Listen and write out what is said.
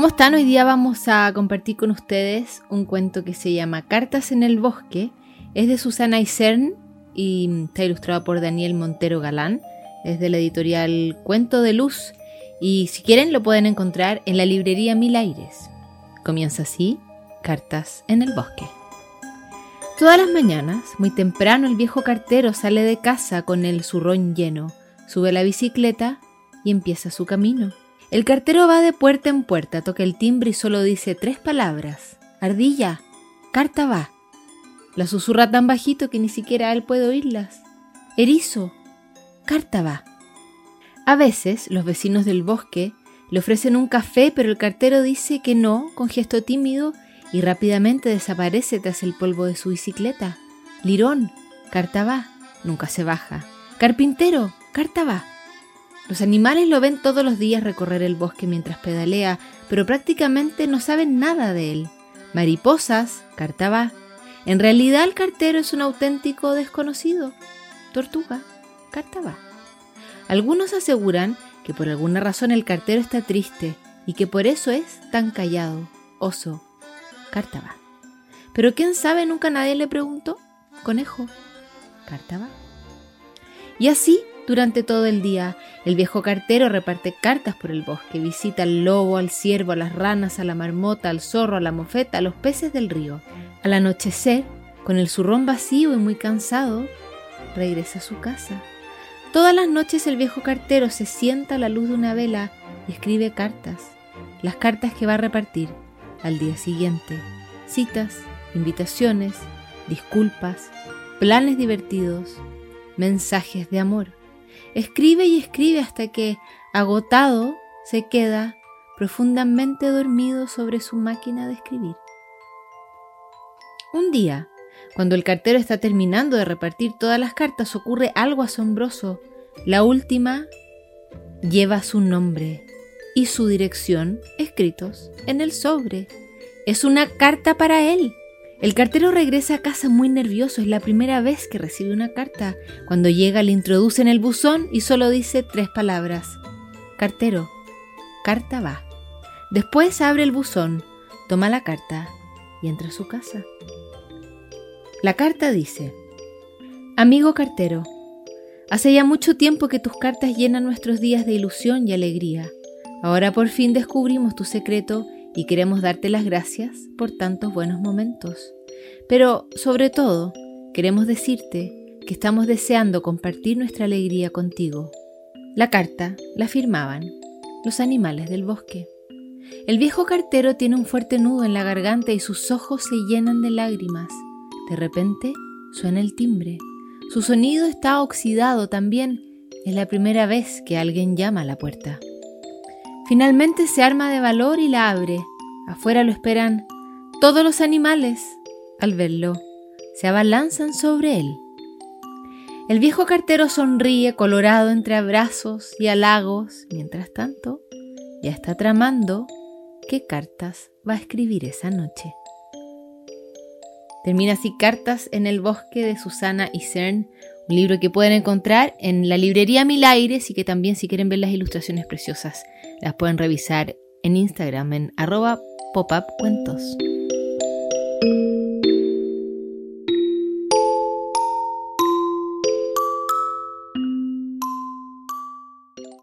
¿Cómo están? Hoy día vamos a compartir con ustedes un cuento que se llama Cartas en el Bosque. Es de Susana Isern y está ilustrado por Daniel Montero Galán. Es de la editorial Cuento de Luz y si quieren lo pueden encontrar en la librería Mil Aires. Comienza así, Cartas en el Bosque. Todas las mañanas, muy temprano, el viejo cartero sale de casa con el zurrón lleno, sube la bicicleta y empieza su camino. El cartero va de puerta en puerta, toca el timbre y solo dice tres palabras. Ardilla, carta va. La susurra tan bajito que ni siquiera él puede oírlas. Erizo, carta va. A veces los vecinos del bosque le ofrecen un café, pero el cartero dice que no, con gesto tímido, y rápidamente desaparece tras el polvo de su bicicleta. Lirón, carta va, nunca se baja. Carpintero, carta va. Los animales lo ven todos los días recorrer el bosque mientras pedalea, pero prácticamente no saben nada de él. Mariposas, carta En realidad el cartero es un auténtico desconocido. Tortuga, carta Algunos aseguran que por alguna razón el cartero está triste y que por eso es tan callado. Oso, carta Pero quién sabe, nunca nadie le preguntó. Conejo, carta Y así durante todo el día, el viejo cartero reparte cartas por el bosque, visita al lobo, al ciervo, a las ranas, a la marmota, al zorro, a la mofeta, a los peces del río. Al anochecer, con el zurrón vacío y muy cansado, regresa a su casa. Todas las noches el viejo cartero se sienta a la luz de una vela y escribe cartas, las cartas que va a repartir al día siguiente. Citas, invitaciones, disculpas, planes divertidos, mensajes de amor. Escribe y escribe hasta que, agotado, se queda profundamente dormido sobre su máquina de escribir. Un día, cuando el cartero está terminando de repartir todas las cartas, ocurre algo asombroso. La última lleva su nombre y su dirección escritos en el sobre. Es una carta para él. El cartero regresa a casa muy nervioso, es la primera vez que recibe una carta. Cuando llega le introduce en el buzón y solo dice tres palabras. Cartero, carta va. Después abre el buzón, toma la carta y entra a su casa. La carta dice, Amigo cartero, hace ya mucho tiempo que tus cartas llenan nuestros días de ilusión y alegría. Ahora por fin descubrimos tu secreto y queremos darte las gracias por tantos buenos momentos. Pero, sobre todo, queremos decirte que estamos deseando compartir nuestra alegría contigo. La carta la firmaban los animales del bosque. El viejo cartero tiene un fuerte nudo en la garganta y sus ojos se llenan de lágrimas. De repente suena el timbre. Su sonido está oxidado también. Es la primera vez que alguien llama a la puerta. Finalmente se arma de valor y la abre. Afuera lo esperan todos los animales. Al verlo, se abalanzan sobre él. El viejo cartero sonríe colorado entre abrazos y halagos. Mientras tanto, ya está tramando qué cartas va a escribir esa noche. Termina así Cartas en el bosque de Susana Isern, un libro que pueden encontrar en la librería Mil Aires y que también si quieren ver las ilustraciones preciosas las pueden revisar en Instagram en arroba pop-up.